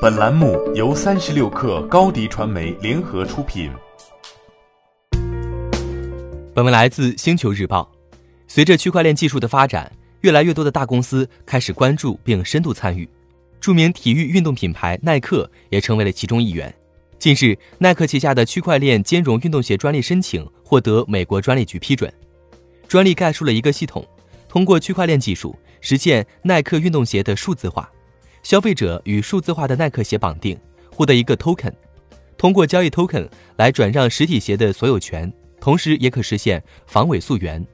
本栏目由三十六克高低传媒联合出品。本文来自星球日报。随着区块链技术的发展，越来越多的大公司开始关注并深度参与。著名体育运动品牌耐克也成为了其中一员。近日，耐克旗下的区块链兼容运动鞋专利申请获得美国专利局批准。专利概述了一个系统，通过区块链技术实现耐克运动鞋的数字化。消费者与数字化的耐克鞋绑定，获得一个 token，通过交易 token 来转让实体鞋的所有权，同时也可实现防伪溯源。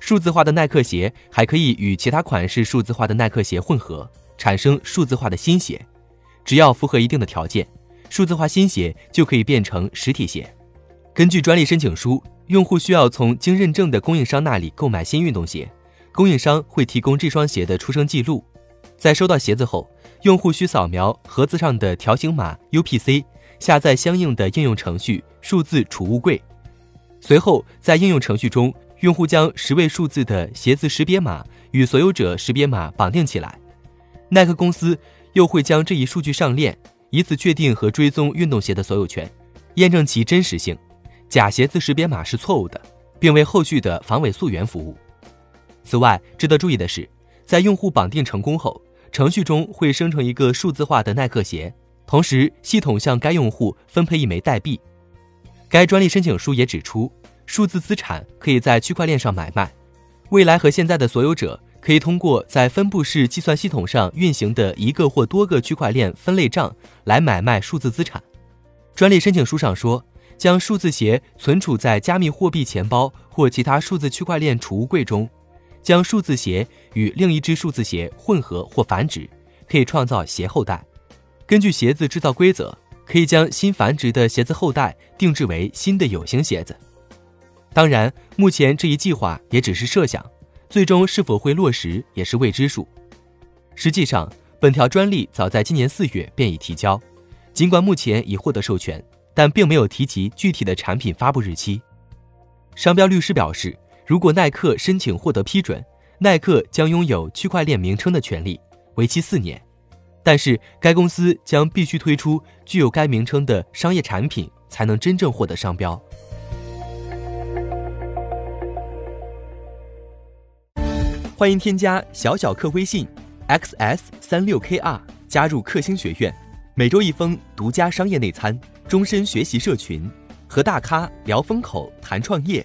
数字化的耐克鞋还可以与其他款式数字化的耐克鞋混合，产生数字化的新鞋。只要符合一定的条件，数字化新鞋就可以变成实体鞋。根据专利申请书，用户需要从经认证的供应商那里购买新运动鞋，供应商会提供这双鞋的出生记录。在收到鞋子后，用户需扫描盒子上的条形码 UPC，下载相应的应用程序数字储物柜。随后，在应用程序中，用户将十位数字的鞋子识别码与所有者识别码绑定起来。耐克公司又会将这一数据上链，以此确定和追踪运动鞋的所有权，验证其真实性。假鞋子识别码是错误的，并为后续的防伪溯源服务。此外，值得注意的是，在用户绑定成功后，程序中会生成一个数字化的耐克鞋，同时系统向该用户分配一枚代币。该专利申请书也指出，数字资产可以在区块链上买卖，未来和现在的所有者可以通过在分布式计算系统上运行的一个或多个区块链分类账来买卖数字资产。专利申请书上说，将数字鞋存储在加密货币钱包或其他数字区块链储物柜中。将数字鞋与另一只数字鞋混合或繁殖，可以创造鞋后代。根据鞋子制造规则，可以将新繁殖的鞋子后代定制为新的有形鞋子。当然，目前这一计划也只是设想，最终是否会落实也是未知数。实际上，本条专利早在今年四月便已提交，尽管目前已获得授权，但并没有提及具体的产品发布日期。商标律师表示。如果耐克申请获得批准，耐克将拥有区块链名称的权利，为期四年。但是该公司将必须推出具有该名称的商业产品，才能真正获得商标。欢迎添加小小客微信，xs 三六 kr，加入克星学院，每周一封独家商业内参，终身学习社群，和大咖聊风口，谈创业。